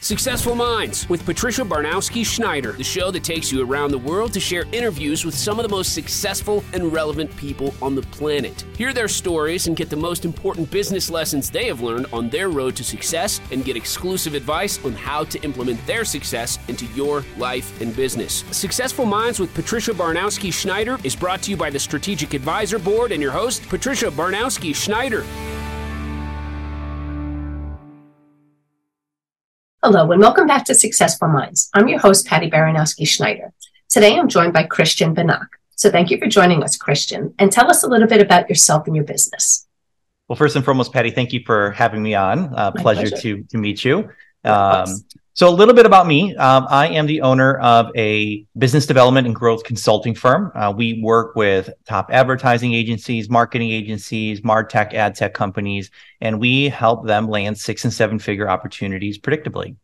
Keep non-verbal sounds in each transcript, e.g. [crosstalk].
Successful Minds with Patricia Baronowski Schneider, the show that takes you around the world to share interviews with some of the most successful and relevant people on the planet. Hear their stories and get the most important business lessons they have learned on their road to success and get exclusive advice on how to implement their success into your life and business. Successful Minds with Patricia Baronowski Schneider is brought to you by the Strategic Advisor Board and your host, Patricia Baronowski Schneider. Hello, and welcome back to Successful Minds. I'm your host, Patty Baronowski Schneider. Today, I'm joined by Christian Banach. So, thank you for joining us, Christian, and tell us a little bit about yourself and your business. Well, first and foremost, Patty, thank you for having me on. Uh, pleasure, pleasure, to to meet you. Um, so, a little bit about me. Um, I am the owner of a business development and growth consulting firm. Uh, we work with top advertising agencies, marketing agencies, MarTech, ad tech companies, and we help them land six and seven figure opportunities predictably.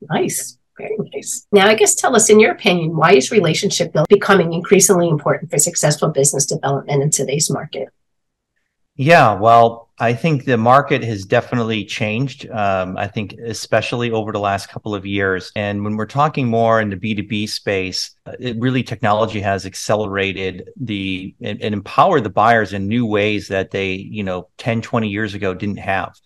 Nice. Very nice. Now, I guess tell us, in your opinion, why is relationship building becoming increasingly important for successful business development in today's market? Yeah, well, I think the market has definitely changed. Um, I think, especially over the last couple of years. And when we're talking more in the B2B space, uh, it really technology has accelerated the and, and empowered the buyers in new ways that they, you know, 10, 20 years ago didn't have.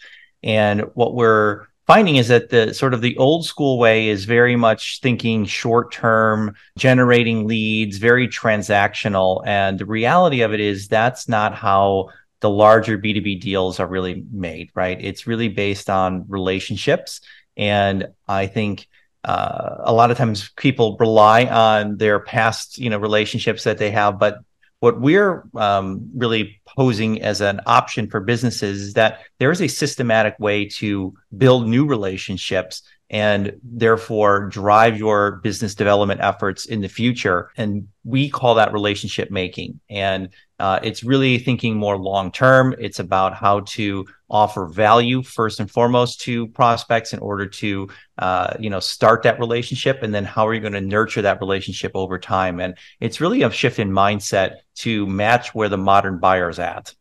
And what we're finding is that the sort of the old school way is very much thinking short term, generating leads, very transactional. And the reality of it is that's not how the larger B2B deals are really made, right? It's really based on relationships. And I think uh, a lot of times people rely on their past, you know, relationships that they have. But what we're um, really posing as an option for businesses is that there is a systematic way to build new relationships and therefore drive your business development efforts in the future. And we call that relationship making. And uh, it's really thinking more long term. It's about how to offer value first and foremost to prospects in order to, uh, you know, start that relationship, and then how are you going to nurture that relationship over time? And it's really a shift in mindset to match where the modern buyer is at.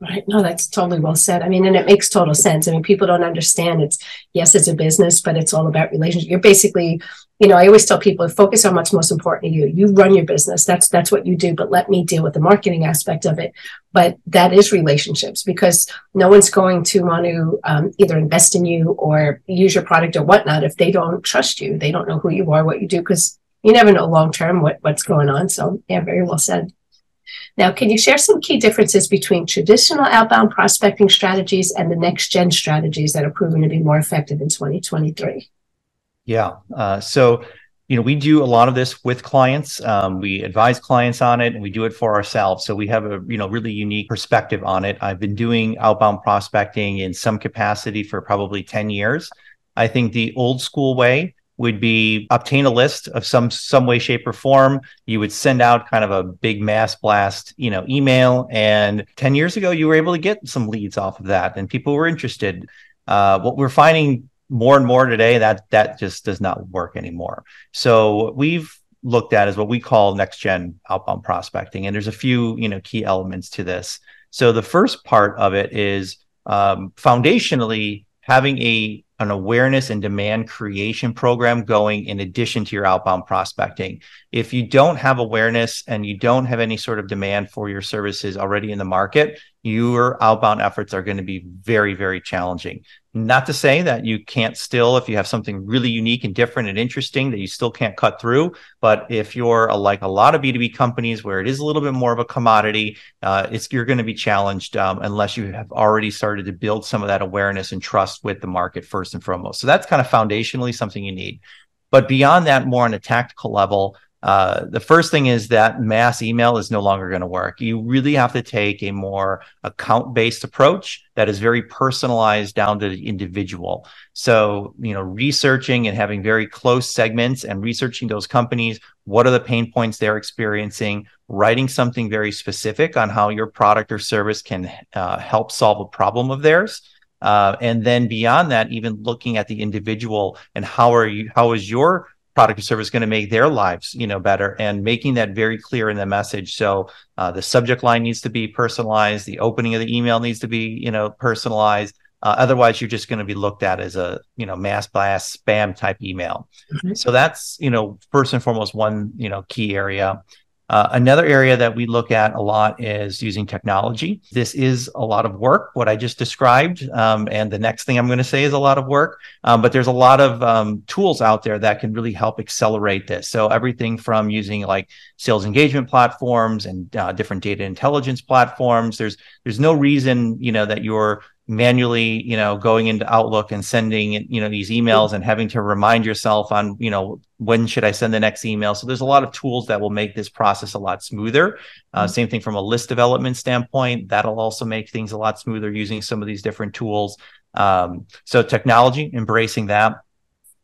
Right. No, that's totally well said. I mean, and it makes total sense. I mean, people don't understand it's yes, it's a business, but it's all about relationship. You're basically, you know, I always tell people focus on what's most important to you. You run your business. That's that's what you do, but let me deal with the marketing aspect of it. But that is relationships because no one's going to want to um, either invest in you or use your product or whatnot if they don't trust you. They don't know who you are, what you do, because you never know long term what, what's going on. So yeah, very well said. Now, can you share some key differences between traditional outbound prospecting strategies and the next gen strategies that are proving to be more effective in 2023? Yeah. Uh, so, you know, we do a lot of this with clients. Um, we advise clients on it and we do it for ourselves. So we have a, you know, really unique perspective on it. I've been doing outbound prospecting in some capacity for probably 10 years. I think the old school way would be obtain a list of some some way shape or form. You would send out kind of a big mass blast you know email. And 10 years ago you were able to get some leads off of that and people were interested. Uh, what we're finding more and more today that that just does not work anymore. So we've looked at is what we call next gen outbound prospecting. And there's a few you know key elements to this. So the first part of it is um, foundationally having a an awareness and demand creation program going in addition to your outbound prospecting. If you don't have awareness and you don't have any sort of demand for your services already in the market, your outbound efforts are going to be very, very challenging. Not to say that you can't still, if you have something really unique and different and interesting, that you still can't cut through. But if you're a, like a lot of B2B companies where it is a little bit more of a commodity, uh, it's you're going to be challenged um, unless you have already started to build some of that awareness and trust with the market first and foremost. So that's kind of foundationally something you need. But beyond that, more on a tactical level, uh, the first thing is that mass email is no longer going to work. You really have to take a more account based approach that is very personalized down to the individual. So, you know, researching and having very close segments and researching those companies, what are the pain points they're experiencing, writing something very specific on how your product or service can uh, help solve a problem of theirs. Uh, and then beyond that, even looking at the individual and how are you, how is your product or service is going to make their lives you know better and making that very clear in the message so uh, the subject line needs to be personalized the opening of the email needs to be you know personalized Uh, otherwise, you're just going to be looked at as a you know mass blast spam type email. Mm-hmm. So that's you know first and foremost one you know key area. Uh, another area that we look at a lot is using technology. This is a lot of work, what I just described. Um, and the next thing I'm going to say is a lot of work. Um, but there's a lot of um, tools out there that can really help accelerate this. So everything from using like sales engagement platforms and uh, different data intelligence platforms. There's there's no reason you know that you're manually you know going into outlook and sending you know these emails and having to remind yourself on you know when should i send the next email. So there's a lot of tools that will make this process a lot smoother. Uh, mm-hmm. same thing from a list development standpoint. That'll also make things a lot smoother using some of these different tools. Um, so technology embracing that.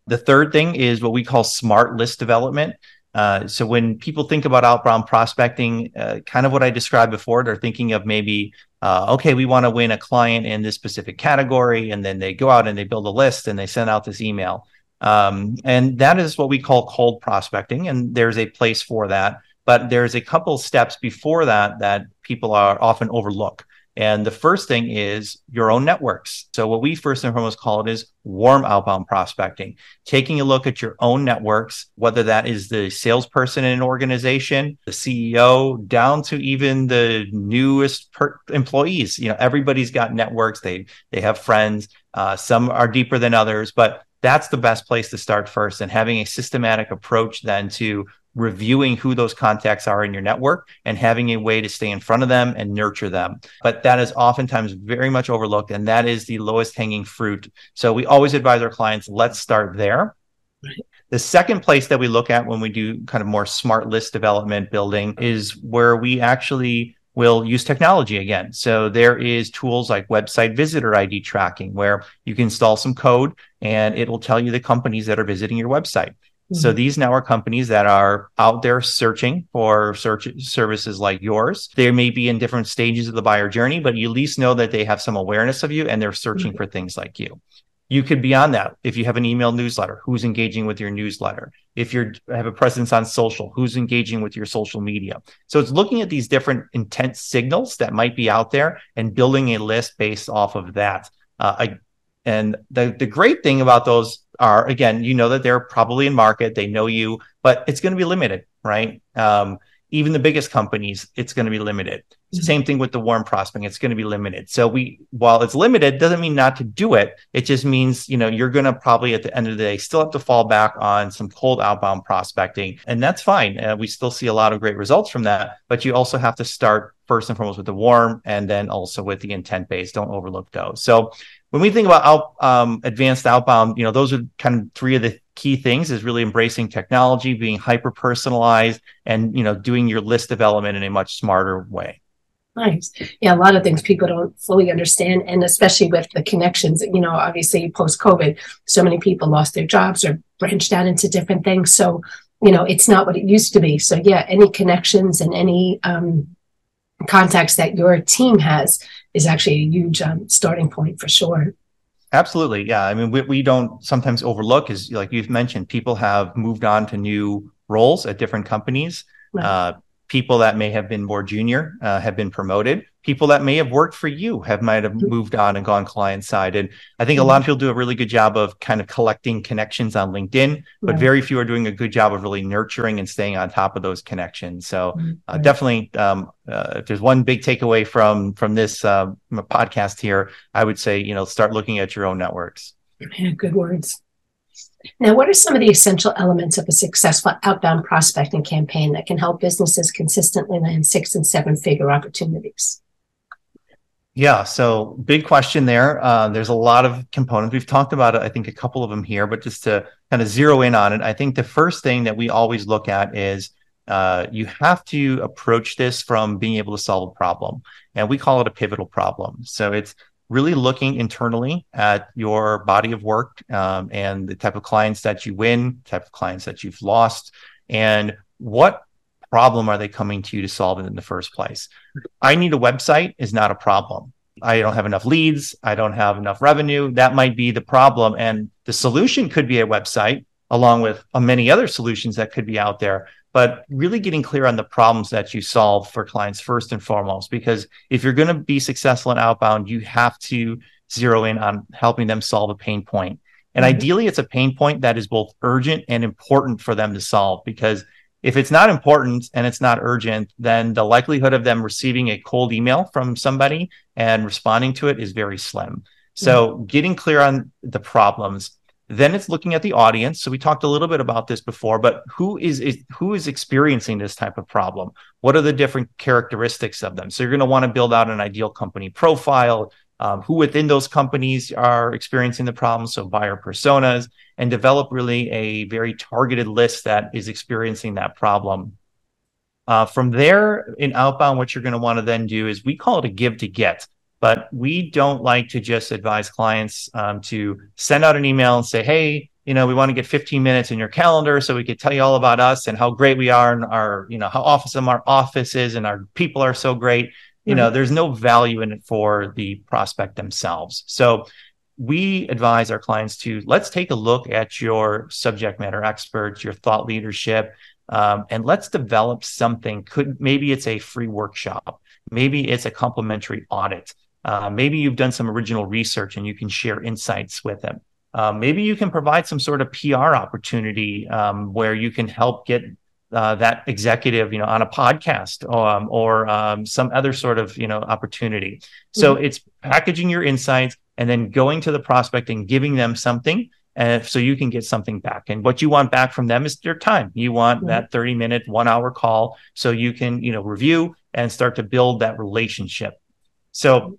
The third thing is what we call smart list development. Uh, so when people think about outbound prospecting, uh, kind of what I described before, they're thinking of maybe, uh, okay, we want to win a client in this specific category, and then they go out and they build a list and they send out this email. Um, and that is what we call cold prospecting, and there's a place for that. But there's a couple steps before that that people are often overlook. And the first thing is your own networks. So, what we first and foremost call it is warm outbound prospecting, taking a look at your own networks, whether that is the salesperson in an organization, the CEO, down to even the newest per- employees. You know, everybody's got networks, they, they have friends. Uh, some are deeper than others, but that's the best place to start first and having a systematic approach then to reviewing who those contacts are in your network and having a way to stay in front of them and nurture them. But that is oftentimes very much overlooked, and that is the lowest hanging fruit. So we always advise our clients let's start there. The second place that we look at when we do kind of more smart list development building is where we actually will use technology again. So there is tools like website visitor ID tracking where you can install some code and it will tell you the companies that are visiting your website. So mm-hmm. these now are companies that are out there searching for search services like yours. They may be in different stages of the buyer journey, but you at least know that they have some awareness of you and they're searching mm-hmm. for things like you. You could be on that. If you have an email newsletter, who's engaging with your newsletter? If you have a presence on social, who's engaging with your social media? So it's looking at these different intent signals that might be out there and building a list based off of that. Uh, I, and the, the great thing about those are again, you know that they're probably in market, they know you, but it's going to be limited, right? Um, even the biggest companies, it's going to be limited. Mm-hmm. Same thing with the warm prospecting, it's going to be limited. So we, while it's limited, doesn't mean not to do it. It just means you know you're going to probably at the end of the day still have to fall back on some cold outbound prospecting, and that's fine. Uh, we still see a lot of great results from that, but you also have to start first and foremost with the warm, and then also with the intent base. Don't overlook those. So when we think about out, um, advanced outbound, you know, those are kind of three of the key things is really embracing technology, being hyper personalized and, you know, doing your list development in a much smarter way. Nice. Yeah, a lot of things people don't fully understand. And especially with the connections, you know, obviously post COVID, so many people lost their jobs or branched out into different things. So, you know, it's not what it used to be. So, yeah, any connections and any um, contacts that your team has is actually a huge um, starting point for sure. Absolutely. Yeah. I mean, we, we don't sometimes overlook is like you've mentioned, people have moved on to new roles at different companies. Right. Uh, people that may have been more junior uh, have been promoted people that may have worked for you have might have mm-hmm. moved on and gone client side and i think a lot of mm-hmm. people do a really good job of kind of collecting connections on linkedin but very few are doing a good job of really nurturing and staying on top of those connections so mm-hmm. uh, definitely um, uh, if there's one big takeaway from from this uh, podcast here i would say you know start looking at your own networks yeah, good words now, what are some of the essential elements of a successful outbound prospecting campaign that can help businesses consistently land six and seven figure opportunities? Yeah, so big question there. Uh, there's a lot of components. We've talked about I think, a couple of them here, but just to kind of zero in on it, I think the first thing that we always look at is uh, you have to approach this from being able to solve a problem. And we call it a pivotal problem. So it's really looking internally at your body of work um, and the type of clients that you win, type of clients that you've lost, and what problem are they coming to you to solve it in the first place? I need a website is not a problem. I don't have enough leads. I don't have enough revenue. That might be the problem. And the solution could be a website, along with uh, many other solutions that could be out there but really getting clear on the problems that you solve for clients first and foremost. Because if you're going to be successful in outbound, you have to zero in on helping them solve a pain point. And mm-hmm. ideally, it's a pain point that is both urgent and important for them to solve because if it's not important and it's not urgent, then the likelihood of them receiving a cold email from somebody and responding to it is very slim. So, mm-hmm. getting clear on the problems, then it's looking at the audience. So we talked a little bit about this before, but who is, is who is experiencing this type of problem? What are the different characteristics of them? So you're going to want to build out an ideal company profile, um, who within those companies are experiencing the problem, so buyer personas, and develop really a very targeted list that is experiencing that problem. Uh, from there, in outbound, what you're going to want to then do is we call it a give to get, but we don't like to just advise clients um, to send out an email and say, hey, you know, we want to get 15 minutes in your calendar so we could tell you all about us and how great we are and our, you know, how awesome our office is and our people are so great you know there's no value in it for the prospect themselves. So we advise our clients to let's take a look at your subject matter experts your thought leadership um, and let's develop something. Could maybe it's a free workshop. Maybe it's a complimentary audit. Uh, maybe you've done some original research and you can share insights with them. Uh, maybe you can provide some sort of pr opportunity um, where you can help get uh, that executive, you know, on a podcast um, or um, some other sort of, you know, opportunity. So mm-hmm. it's packaging your insights and then going to the prospect and giving them something uh, so you can get something back. And what you want back from them is their time. You want mm-hmm. that 30 minute, one hour call so you can, you know, review and start to build that relationship. So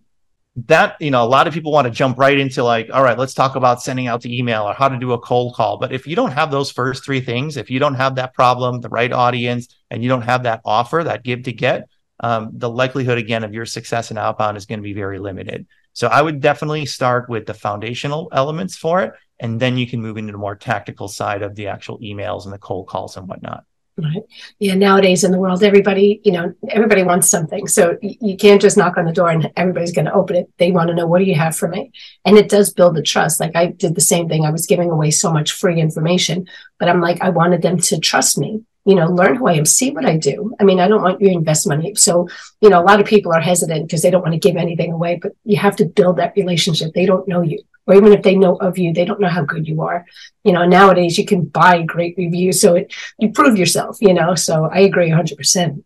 that you know a lot of people want to jump right into like all right let's talk about sending out the email or how to do a cold call. But if you don't have those first three things if you don't have that problem the right audience and you don't have that offer that give to get um, the likelihood again of your success in outbound is going to be very limited. So i would definitely start with the foundational elements for it and then you can move into the more tactical side of the actual emails and the cold calls and whatnot Right. Yeah. Nowadays in the world, everybody, you know, everybody wants something. So you can't just knock on the door and everybody's going to open it. They want to know, what do you have for me? And it does build the trust. Like I did the same thing. I was giving away so much free information, but I'm like, I wanted them to trust me, you know, learn who I am, see what I do. I mean, I don't want you to invest money. So, you know, a lot of people are hesitant because they don't want to give anything away, but you have to build that relationship. They don't know you or even if they know of you, they don't know how good you are. You know, nowadays you can buy great reviews, so it you prove yourself. You know, so I agree hundred percent.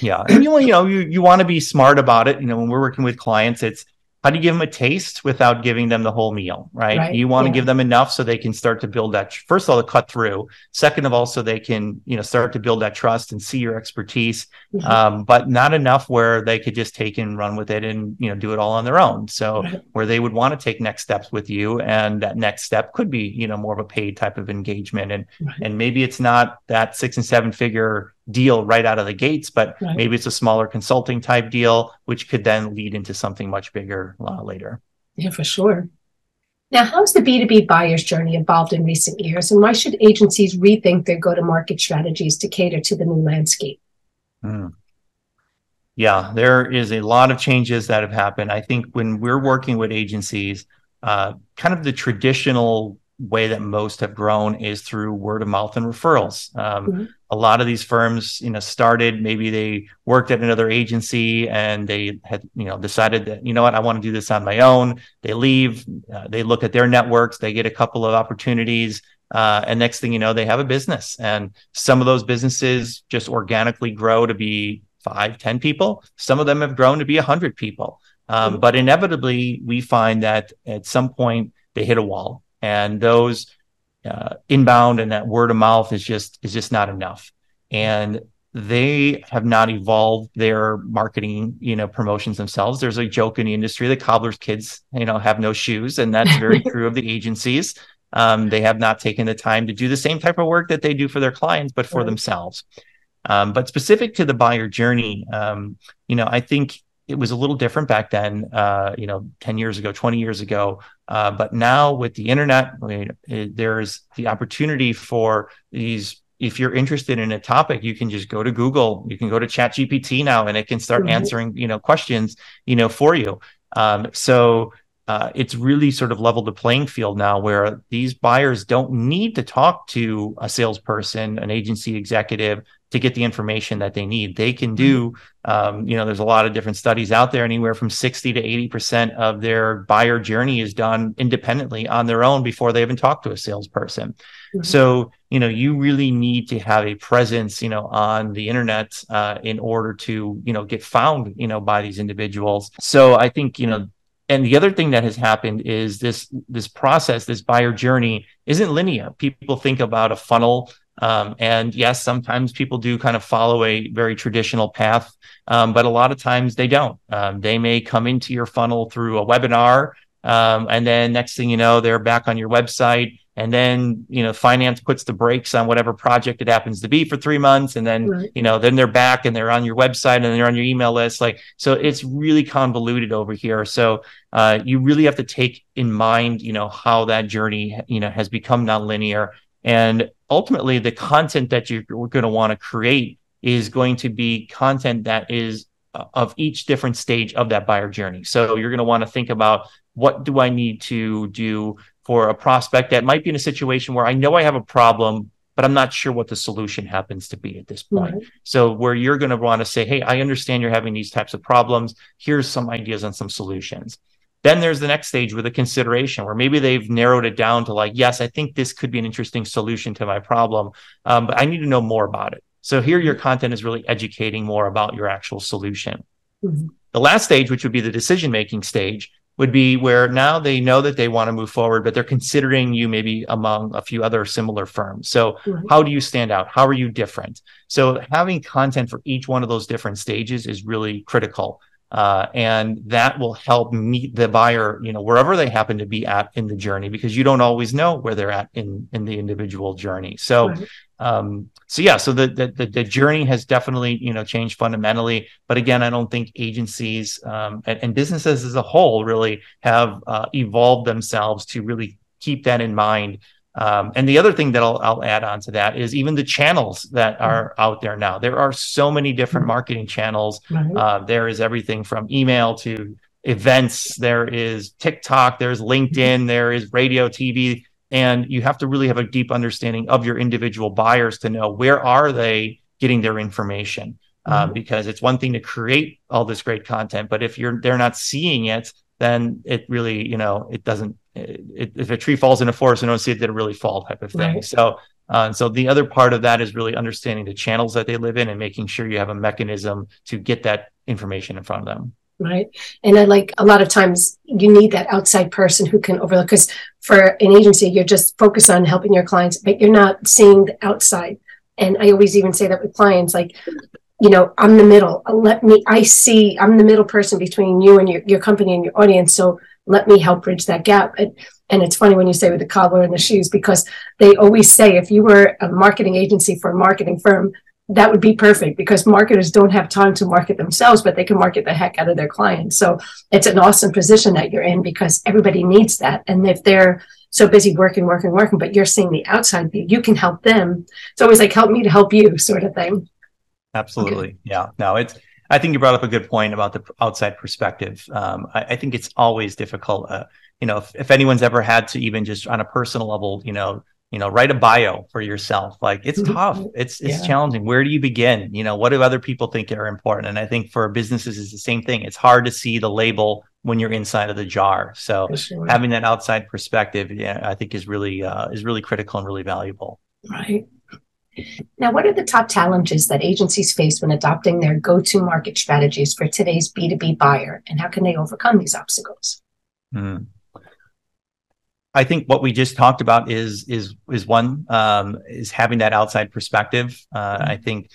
Yeah, and you you know you you want to be smart about it. You know, when we're working with clients, it's how do you give them a taste without giving them the whole meal right, right. you want yeah. to give them enough so they can start to build that first of all to cut through second of all so they can you know start to build that trust and see your expertise mm-hmm. um, but not enough where they could just take and run with it and you know do it all on their own so right. where they would want to take next steps with you and that next step could be you know more of a paid type of engagement and right. and maybe it's not that six and seven figure deal right out of the gates, but right. maybe it's a smaller consulting type deal, which could then lead into something much bigger uh, later. Yeah, for sure. Now, how's the B2B buyer's journey evolved in recent years, and why should agencies rethink their go to market strategies to cater to the new landscape? Mm. Yeah, there is a lot of changes that have happened. I think when we're working with agencies, uh, kind of the traditional way that most have grown is through word of mouth and referrals. Um, mm-hmm. A lot of these firms, you know, started maybe they worked at another agency and they had, you know, decided that you know what I want to do this on my own. They leave, uh, they look at their networks, they get a couple of opportunities, uh, and next thing you know, they have a business. And some of those businesses just organically grow to be five, ten people. Some of them have grown to be a hundred people. Um, mm-hmm. But inevitably, we find that at some point they hit a wall and those uh, inbound and that word of mouth is just is just not enough. And they have not evolved their marketing you know promotions themselves. There's a joke in the industry that cobbler's kids you know have no shoes and that's very [laughs] true of the agencies. Um, they have not taken the time to do the same type of work that they do for their clients but for right. themselves. Um, but specific to the buyer journey um, you know i think it was a little different back then, uh, you know, 10 years ago, 20 years ago. Uh, but now with the internet, I mean, it, there's the opportunity for these. If you're interested in a topic, you can just go to Google. You can go to Chat GPT now, and it can start mm-hmm. answering, you know, questions, you know, for you. Um, so uh, it's really sort of leveled the playing field now where these buyers don't need to talk to a salesperson, an agency executive to get the information that they need. They can do, um, you know, there's a lot of different studies out there, anywhere from 60 to 80% of their buyer journey is done independently on their own before they even talk to a salesperson. Mm-hmm. So, you know, you really need to have a presence, you know, on the internet uh, in order to, you know, get found, you know, by these individuals. So I think, you know, and the other thing that has happened is this this process this buyer journey isn't linear. People think about a funnel um, and yes sometimes people do kind of follow a very traditional path um, but a lot of times they don't. Um, they may come into your funnel through a webinar um, and then next thing you know they're back on your website and then you know finance puts the brakes on whatever project it happens to be for three months. And then right. you know then they're back and they're on your website and they're on your email list. Like so it's really convoluted over here. So uh, you really have to take in mind you know how that journey you know has become nonlinear. And ultimately the content that you're going to want to create is going to be content that is uh, of each different stage of that buyer journey. So you're going to want to think about what do i need to do for a prospect that might be in a situation where I know I have a problem, but I'm not sure what the solution happens to be at this point. Right. So where you're going to want to say, Hey, I understand you're having these types of problems. Here's some ideas on some solutions. Then there's the next stage with a consideration where maybe they've narrowed it down to like, yes, I think this could be an interesting solution to my problem, um, but I need to know more about it. So here your content is really educating more about your actual solution. Mm-hmm. The last stage, which would be the decision making stage, would be where now they know that they want to move forward, but they're considering you maybe among a few other similar firms. So, right. how do you stand out? How are you different? So, having content for each one of those different stages is really critical. Uh, and that will help meet the buyer, you know, wherever they happen to be at in the journey, because you don't always know where they're at in in the individual journey. So, right. um, so yeah, so the, the the journey has definitely you know changed fundamentally. But again, I don't think agencies um, and, and, businesses as a whole really have uh, evolved themselves to really keep that in mind um, and the other thing that I'll, I'll, add on to that is even the channels that mm-hmm. are out there now. There are so many different mm-hmm. marketing channels. Uh, there is everything from email to events. There is TikTok. There's LinkedIn. Mm-hmm. There is radio, TV, and you have to really have a deep understanding of your individual buyers to know where are they getting their information. Uh, because it's one thing to create all this great content, but if you're they're not seeing it, then it really you know it doesn't it, if a tree falls in a forest and don't see it, did it really fall type of thing. Right. So, uh, so the other part of that is really understanding the channels that they live in and making sure you have a mechanism to get that information in front of them. Right. And I like a lot of times you need that outside person who can overlook because for an agency, you're just focused on helping your clients, but you're not seeing the outside. And I always even say that with clients, like, you know, I'm the middle. Let me, I see, I'm the middle person between you and your, your company and your audience. So let me help bridge that gap. And, and it's funny when you say with the cobbler and the shoes, because they always say if you were a marketing agency for a marketing firm, that would be perfect because marketers don't have time to market themselves, but they can market the heck out of their clients. So it's an awesome position that you're in because everybody needs that. And if they're so busy working, working, working, but you're seeing the outside view, you can help them. It's always like, help me to help you sort of thing. Absolutely. Okay. Yeah. No, it's, I think you brought up a good point about the outside perspective. Um, I, I, think it's always difficult. Uh, you know, if, if, anyone's ever had to even just on a personal level, you know, you know, write a bio for yourself. Like it's mm-hmm. tough. It's it's yeah. challenging. Where do you begin? You know, what do other people think are important? And I think for businesses, it's the same thing. It's hard to see the label when you're inside of the jar. So sure. having that outside perspective, yeah, I think is really uh, is really critical and really valuable. Right. Now, what are the top challenges that agencies face when adopting their go to market strategies for today's B2B buyer, and how can they overcome these obstacles? Mm. I think what we just talked about is is is one um, is having that outside perspective. Uh. I think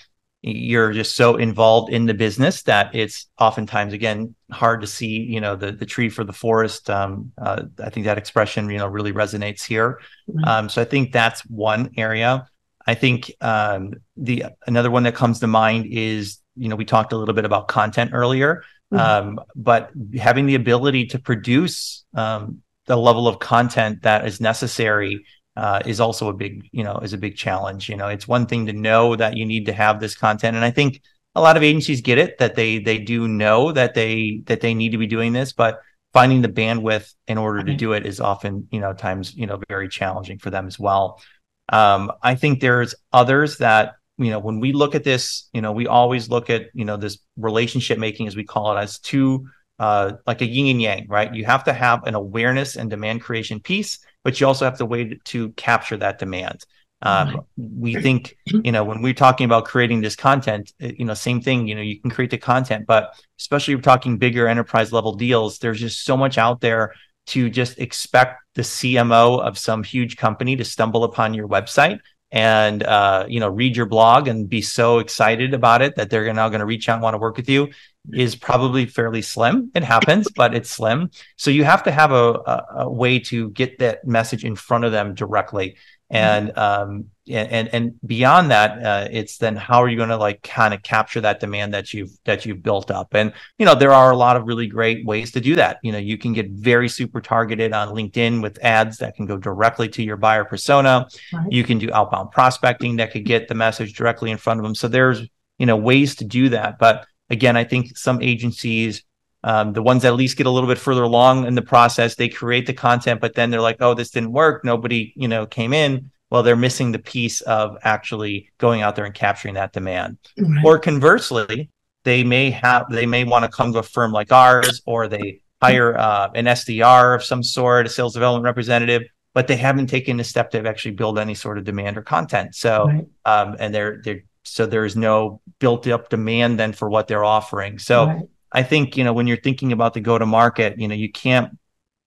you're just so involved in the business that it's oftentimes again hard to see you know the the tree for the forest. Um, uh, I think that expression you know really resonates here. Mm-hmm. Um, so I think that's one area. I think um, the another one that comes to mind is you know we talked a little bit about content earlier, mm-hmm. um, but having the ability to produce um, the level of content that is necessary uh, is also a big you know is a big challenge. You know, it's one thing to know that you need to have this content, and I think a lot of agencies get it that they they do know that they that they need to be doing this, but finding the bandwidth in order to do it is often, you know, times, you know, very challenging for them as well. Um, I think there's others that, you know, when we look at this, you know, we always look at, you know, this relationship making, as we call it, as two, uh, like a yin and yang, right? You have to have an awareness and demand creation piece, but you also have to wait to capture that demand. Um, we think, you know, when we're talking about creating this content, eh, you know, same thing, you know, you can create the content, but especially if we're talking bigger enterprise level deals, there's just so much out there to just expect the CMO of some huge company to stumble upon your website and uh, you know read your blog and be so excited about it that they're now going to reach out and want to work with you is probably fairly slim. It happens, but it's slim. So you have to have a, a, a way to get that message in front of them directly. Mm-hmm. and um and and beyond that uh, it's then how are you going to like kind of capture that demand that you've that you've built up? And you know there are a lot of really great ways to do that. You know you can get very super targeted on linkedin with ads that can go directly to your buyer persona. Right. you can do outbound prospecting that could get the message directly in front of them. So there's you know ways to do that. But again i think some agencies um, the ones that at least get a little bit further along in the process, they create the content, but then they're like, "Oh, this didn't work. Nobody, you know, came in." Well, they're missing the piece of actually going out there and capturing that demand. Right. Or conversely, they may have they may want to come to a firm like ours, or they hire uh, an SDR of some sort, a sales development representative, but they haven't taken the step to actually build any sort of demand or content. So, right. um, and they're they're so there's no built up demand then for what they're offering. So. Right I think, you know, when you're thinking about the go to market, you know, you can't,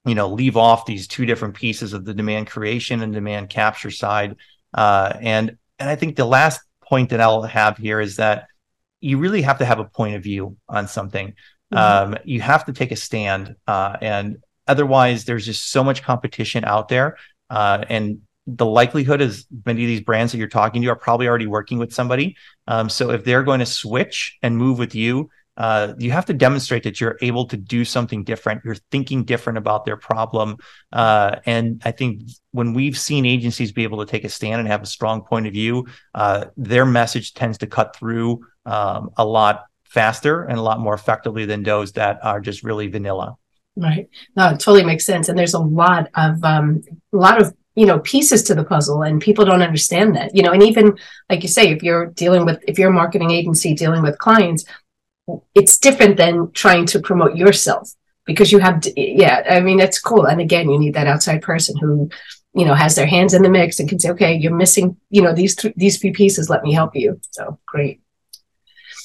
you know, leave off these two different pieces of the demand creation and demand capture side. Uh, and and I think the last point that I'll have here is that you really have to have a point of view on something. Mm-hmm. Um, you have to take a stand, uh, and otherwise, there's just so much competition out there. Uh, and the likelihood is many of these brands that you're talking to are probably already working with somebody. Um, so if they're going to switch and move with you, uh, you have to demonstrate that you're able to do something different. You're thinking different about their problem. Uh, and I think when we've seen agencies be able to take a stand and have a strong point of view, uh, their message tends to cut through um, a lot faster and a lot more effectively than those that are just really vanilla. Right. No, it totally makes sense. And there's a lot of um, a lot of you know pieces to the puzzle and people don't understand that you know and even like you say if you're dealing with if you're a marketing agency dealing with clients it's different than trying to promote yourself because you have to, yeah i mean it's cool. And again you need that outside person who you know has their hands in the mix and can say okay you're missing you know these th- these few pieces. Let me help you. So great.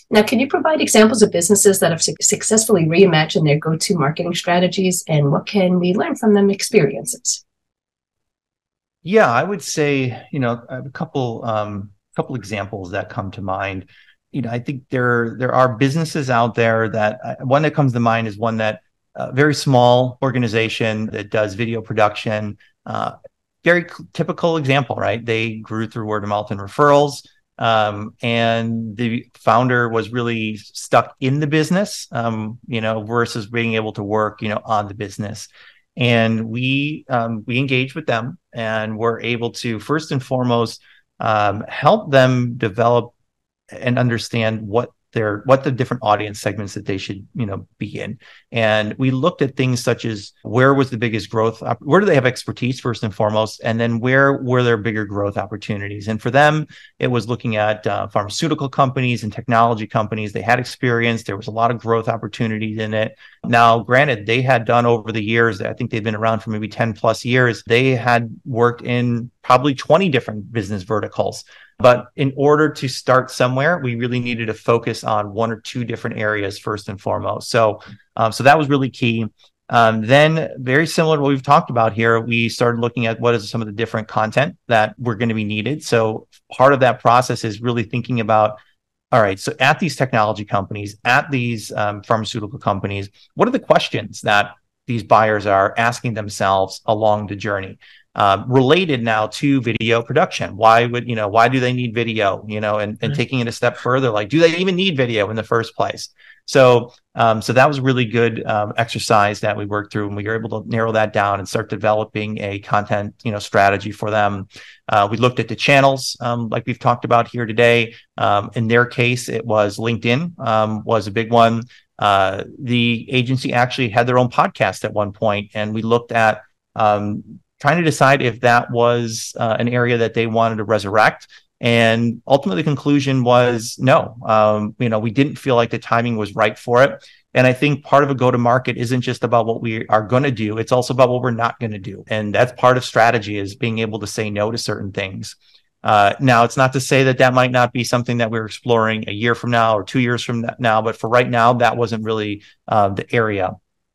Now can you provide examples of businesses that have su- successfully reimagined their go-to marketing strategies and what can we learn from them experiences? Yeah i would say you know a couple um couple examples that come to mind you know, I think there there are businesses out there that uh, one that comes to mind is one that uh, very small organization that does video production. Uh, very typical example, right? They grew through word of mouth and referrals. Um, and the founder was really stuck in the business, um, you know, versus being able to work, you know, on the business. And we um, we engaged with them and were able to first and foremost um, help them develop and understand what their what the different audience segments that they should you know be in. And we looked at things such as where was the biggest growth where do they have expertise first and foremost and then where were there bigger growth opportunities? And for them it was looking at uh, pharmaceutical companies and technology companies. They had experience. There was a lot of growth opportunities in it. Now granted they had done over the years i think they've been around for maybe 10 plus years they had worked in probably 20 different business verticals but in order to start somewhere, we really needed to focus on one or two different areas first and foremost. So, um, so that was really key. Um, then, very similar to what we've talked about here, we started looking at what is some of the different content that were going to be needed. So, part of that process is really thinking about all right, so at these technology companies, at these um, pharmaceutical companies, what are the questions that these buyers are asking themselves along the journey? Um, related now to video production. Why would you know? Why do they need video? You know, and, and mm-hmm. taking it a step further, like do they even need video in the first place? So, um, so that was really good um, exercise that we worked through, and we were able to narrow that down and start developing a content, you know, strategy for them. Uh, we looked at the channels, um, like we've talked about here today. Um, in their case, it was LinkedIn um, was a big one. Uh, the agency actually had their own podcast at one point, and we looked at um, trying to decide if that was uh, an area that they wanted to resurrect. And ultimately, the conclusion was no. Um, you know, we didn't feel like the timing was right for it. And I think part of a go to market isn't just about what we are going to do, it's also about what we're not going to do. And that's part of strategy is being able to say no to certain things. Uh, now, it's not to say that that might not be something that we're exploring a year from now or two years from now, but for right now, that wasn't really uh, the area.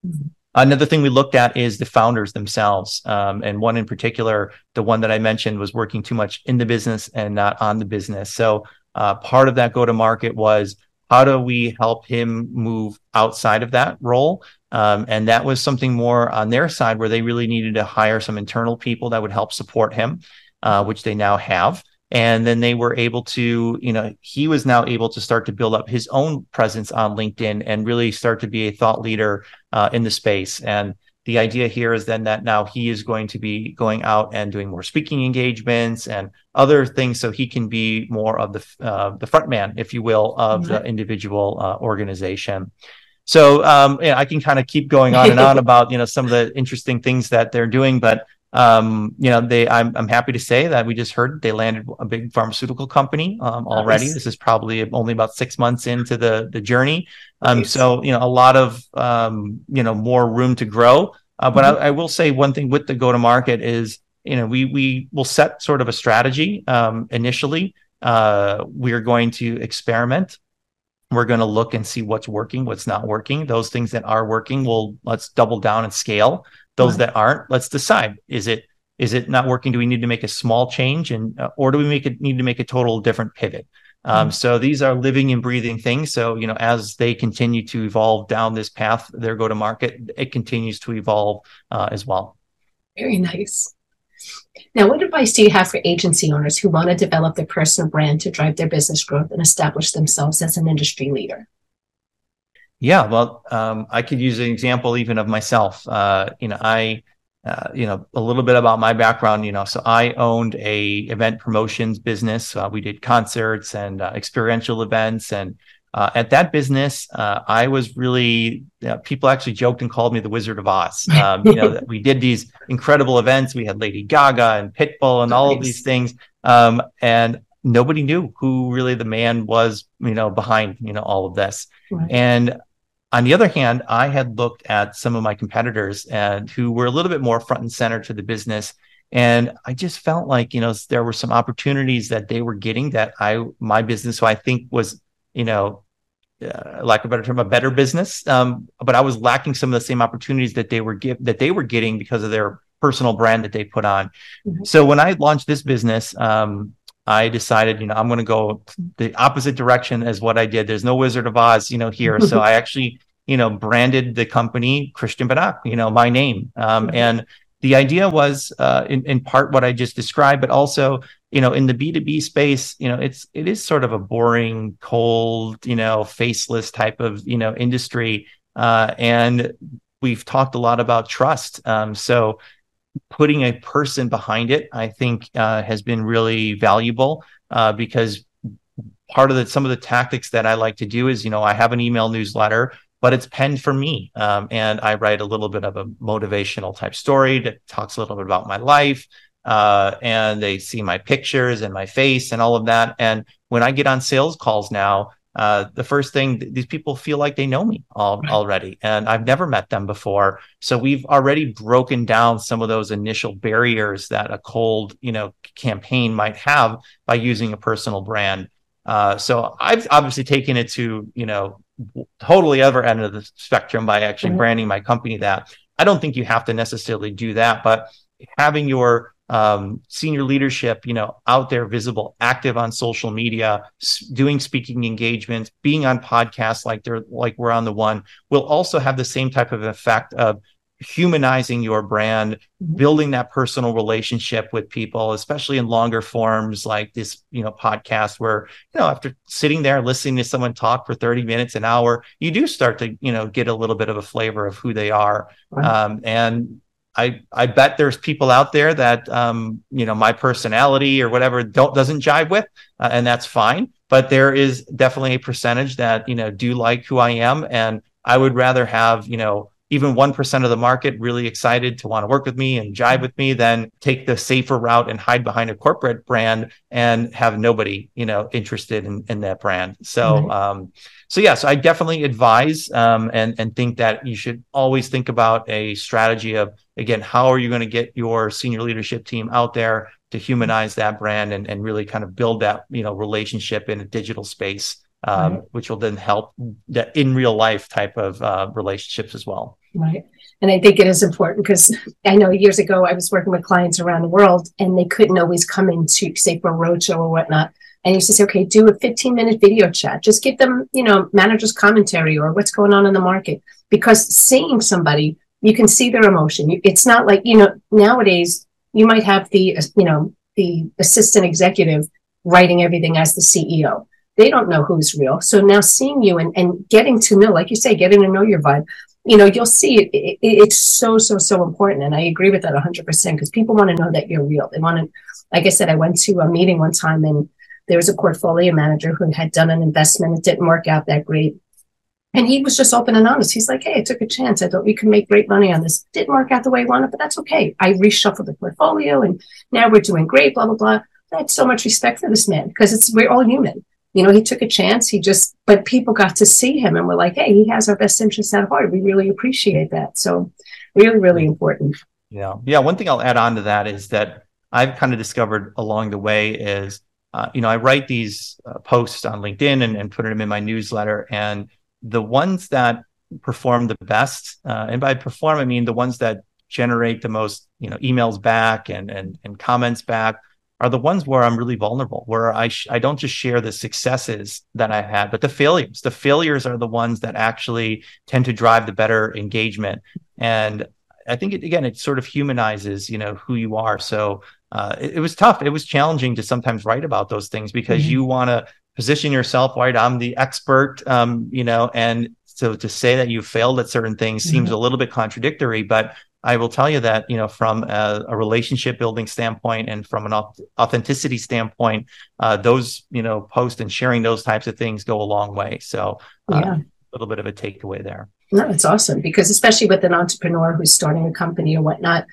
Mm-hmm. Another thing we looked at is the founders themselves. Um, and one in particular, the one that I mentioned, was working too much in the business and not on the business. So uh, part of that go to market was how do we help him move outside of that role? Um, and that was something more on their side where they really needed to hire some internal people that would help support him, uh, which they now have. And then they were able to, you know, he was now able to start to build up his own presence on LinkedIn and really start to be a thought leader uh, in the space. And the idea here is then that now he is going to be going out and doing more speaking engagements and other things so he can be more of the uh, the front man if you will of mm-hmm. the individual uh, organization so um, yeah, i can kind of keep going on and on [laughs] about you know some of the interesting things that they're doing but um, you know they I'm, I'm happy to say that we just heard they landed a big pharmaceutical company um, already. Nice. this is probably only about six months into the the journey. Um, nice. so you know a lot of um, you know more room to grow. Uh, but mm-hmm. I, I, will say one thing with the go to market is you know we we will set sort of a strategy. Um, initially uh, we are going to experiment. We're going to look and see what's working what's not working. Those things that are working will let's double down and scale those right. that aren't let's decide is it is it not working do we need to make a small change and uh, or do we make it need to make a total different pivot um, mm-hmm. so these are living and breathing things so you know as they continue to evolve down this path their go to market it continues to evolve uh, as well very nice now, what advice do you have for agency owners who want to develop their personal brand to drive their business growth and establish themselves as an industry leader? Yeah, well, um, I could use an example even of myself. Uh, you know, I, uh, you know, a little bit about my background. You know, so I owned a event promotions business. Uh, we did concerts and uh, experiential events, and uh, at that business, uh, I was really people actually joked and called me the Wizard of Oz. [laughs] Um, you know, we did these incredible events. We had Lady Gaga and Pitbull and all of these things, um, and nobody knew who really the man was. You know, behind you know all of this, right. and on the other hand, I had looked at some of my competitors and who were a little bit more front and center to the business. And I just felt like, you know, there were some opportunities that they were getting that I, my business, so I think was, you know, uh, lack of a better term, a better business. Um, but I was lacking some of the same opportunities that they were give that they were getting because of their personal brand that they put on. Mm-hmm. So when I launched this business, um, I decided, you know, I'm going to go the opposite direction as what I did. There's no Wizard of Oz, you know, here. so [laughs] I actually, you know, branded the company Christian Banach, you know, my name. Um, and the idea was uh, in, in part what I just described, but also, you know, in the B2B space, you know, it's it is sort of a boring, cold, you know, faceless type of, you know, industry. Uh, and we've talked a lot about trust. Um, so putting a person behind it, I think, uh, has been really valuable uh, because part of the some of the tactics that I like to do is, you know, I have an email newsletter, but it's penned for me, um, and I write a little bit of a motivational type story that talks a little bit about my life. Uh, and they see my pictures and my face and all of that. And when I get on sales calls now, uh, the first thing these people feel like they know me all, right. already and i've never met them before so we've already broken down some of those initial barriers that a cold you know campaign might have by using a personal brand uh, so i've obviously taken it to you know totally other end of the spectrum by actually mm-hmm. branding my company that i don't think you have to necessarily do that but having your um, senior leadership, you know, out there visible, active on social media, doing speaking engagements, being on podcasts like they're like we're on the one, will also have the same type of effect of humanizing your brand, mm-hmm. building that personal relationship with people, especially in longer forms like this, you know, podcast where, you know, after sitting there listening to someone talk for 30 minutes, an hour, you do start to, you know, get a little bit of a flavor of who they are. Right. Um, and I I bet there's people out there that um, you know my personality or whatever don't doesn't jive with, uh, and that's fine. But there is definitely a percentage that you know do like who I am, and I would rather have, you know, even 1% of the market really excited to want to work with me and jive with me then take the safer route and hide behind a corporate brand and have nobody you know interested in, in that brand so mm-hmm. um so yes yeah, so i definitely advise um and and think that you should always think about a strategy of again how are you going to get your senior leadership team out there to humanize that brand and, and really kind of build that you know relationship in a digital space um, right. which will then help that in real life type of uh, relationships as well. Right. And I think it is important because I know years ago I was working with clients around the world and they couldn't always come into, say, for roadshow or whatnot. And you say, okay, do a 15 minute video chat. Just give them, you know, manager's commentary or what's going on in the market. Because seeing somebody, you can see their emotion. It's not like, you know, nowadays you might have the, you know, the assistant executive writing everything as the CEO they don't know who's real. So now seeing you and, and getting to know, like you say, getting to know your vibe, you know, you'll see it, it it's so, so, so important. And I agree with that 100% because people want to know that you're real. They want to, like I said, I went to a meeting one time and there was a portfolio manager who had done an investment. It didn't work out that great. And he was just open and honest. He's like, Hey, I took a chance. I thought we could make great money on this. Didn't work out the way I wanted, but that's okay. I reshuffled the portfolio and now we're doing great, blah, blah, blah. I had so much respect for this man because it's, we're all human you know, he took a chance. He just, but people got to see him and were like, hey, he has our best interests at heart. We really appreciate that. So, really, really important. Yeah. Yeah. One thing I'll add on to that is that I've kind of discovered along the way is, uh, you know, I write these uh, posts on LinkedIn and, and put them in my newsletter. And the ones that perform the best, uh, and by perform, I mean the ones that generate the most, you know, emails back and, and, and comments back are the ones where I'm really vulnerable, where I sh- I don't just share the successes that I had, but the failures. The failures are the ones that actually tend to drive the better engagement. And I think it, again, it sort of humanizes, you know, who you are. So uh, it, it, was tough. It was challenging to sometimes write about those things because mm-hmm. you want to position yourself, right? I'm the expert, um, you know, and so to say that you failed at certain things mm-hmm. seems a little bit contradictory, but I will tell you that, you know, from a, a relationship building standpoint and from an authenticity standpoint, uh, those, you know, post and sharing those types of things go a long way. So, uh, yeah. a little bit of a takeaway there. No, it's awesome because especially with an entrepreneur who's starting a company or whatnot,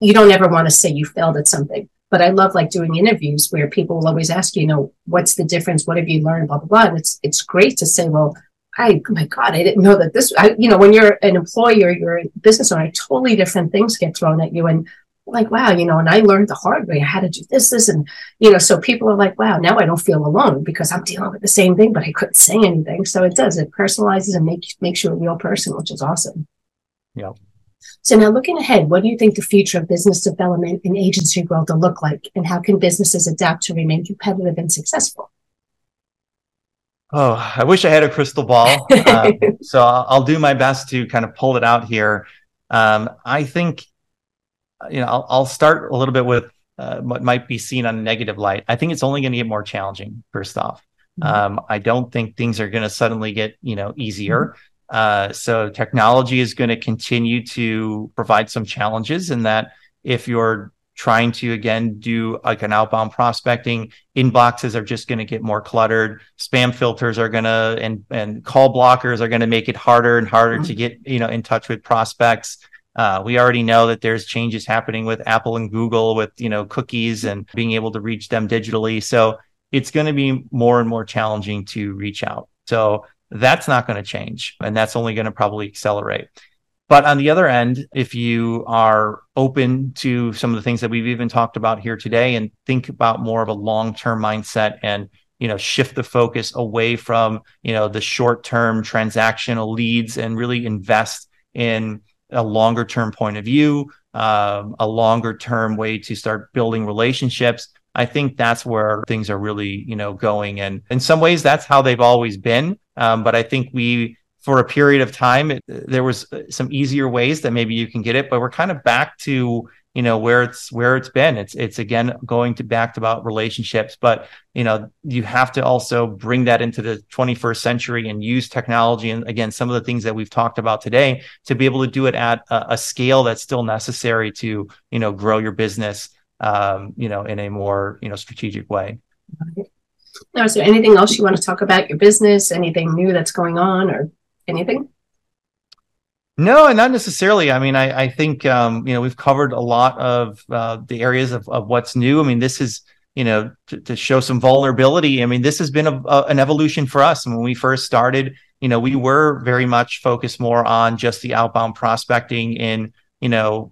you don't ever want to say you failed at something. But I love like doing interviews where people will always ask you, you know, what's the difference? What have you learned? Blah blah blah. And it's it's great to say, well, I, oh my God, I didn't know that this, I, you know, when you're an employer, you're a business owner, totally different things get thrown at you. And like, wow, you know, and I learned the hard way. I had to do this, this, and, you know, so people are like, wow, now I don't feel alone because I'm dealing with the same thing, but I couldn't say anything. So it does, it personalizes and makes, makes you a real person, which is awesome. Yeah. So now looking ahead, what do you think the future of business development and agency growth will look like? And how can businesses adapt to remain competitive and successful? Oh, I wish I had a crystal ball. Um, [laughs] so I'll, I'll, do my best to kind of pull it out here. Um, I think, you know, I'll, I'll, start a little bit with uh, what might be seen on a negative light. I think it's only going to get more challenging. First off, mm-hmm. um, I don't think things are going to suddenly get you know easier. Mm-hmm. Uh, so technology is going to continue to provide some challenges in that if you're trying to again do like an outbound prospecting. Inboxes are just going to get more cluttered. Spam filters are going to and and call blockers are going to make it harder and harder mm-hmm. to get you know in touch with prospects. Uh, we already know that there's changes happening with apple and google with you know cookies and being able to reach them digitally. So it's going to be more and more challenging to reach out. So that's not going to change and that's only going to probably accelerate but on the other end, if you are open to some of the things that we've even talked about here today and think about more of a long-term mindset and you know shift the focus away from you know the short-term transactional leads and really invest in a longer term point of view um, a longer term way to start building relationships i think that's where things are really you know going. And in some ways that's how they've always been. Um, but i think we for a period of time it, there was uh, some easier ways that maybe you can get it but we're kind of back to you know where it's where it's been. It's it's again going to back to about relationships but you know you have to also bring that into the 21st century and use technology and again some of the things that we've talked about today to be able to do it at a, a scale that's still necessary to you know grow your business um, you know in a more you know strategic way. Now is there anything else you want to talk about your business? Anything new that's going on or anything? No, not necessarily. I mean, I, I think um, you know we've covered a lot of uh, the areas of, of what's new. I mean, this is you know to, to show some vulnerability. I mean, this has been a, a, an evolution for us. when we first started, you know, we were very much focused more on just the outbound prospecting in you know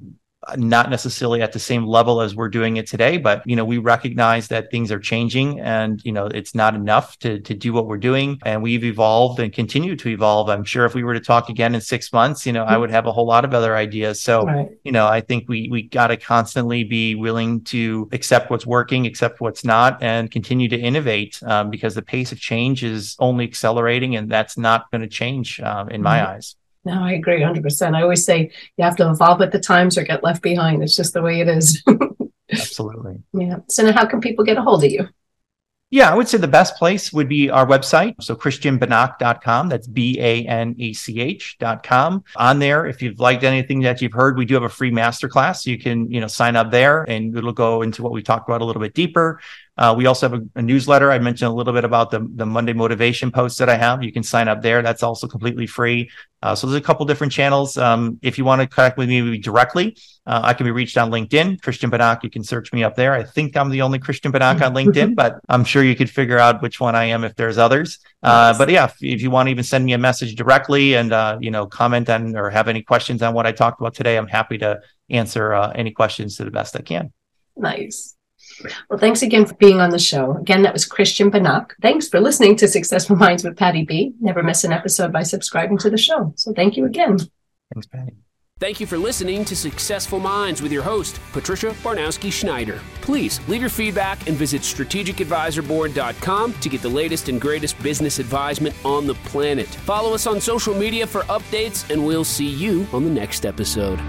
not necessarily at the same level as we're doing it today but you know we recognize that things are changing and you know it's not enough to to do what we're doing. And we've evolved and continue to evolve. I'm sure if we were to talk again in 6 months you know i would have a whole lot of other ideas. So right. you know i think we we got to constantly be willing to accept what's working accept what's not and continue to innovate um, because the pace of change is only accelerating and that's not going to change um, in my eyes no, I agree 100%. I always say you have to evolve with the times or get left behind. It's just the way it is. [laughs] Absolutely. Yeah. So now how can people get a hold of you? Yeah, I would say the best place would be our website. So christianbanach.com. That's B-A-N-A-C-H.com. On there, if you've liked anything that you've heard, we do have a free masterclass. You can, you know, sign up there and it'll go into what we talked about a little bit deeper. Uh, we also have a, a, newsletter. I mentioned a little bit about the, the Monday motivation posts that I have. You can sign up there. That's also completely free. Uh, so there's a couple different channels. Um, if you want to connect with me directly, uh, I can be reached on LinkedIn, Christian Banach. You can search me up there. I think I'm the only Christian Banach on LinkedIn, but I'm sure you could figure out which one I am if there's others. Uh, but yeah, if, if, you want to even send me a message directly and uh, you know comment on or have any questions on what I talked about today, I'm happy to answer uh, any questions to the best I can. Nice. Well, thanks again for being on the show. Again, that was Christian Banach. Thanks for listening to Successful Minds with Patty B. Never miss an episode by subscribing to the show. So thank you again. Thanks, Patty. Thank you for listening to Successful Minds with your host, Patricia Baronowski Schneider. Please leave your feedback and visit strategicadvisorboard.com to get the latest and greatest business advisement on the planet. Follow us on social media for updates, and we'll see you on the next episode.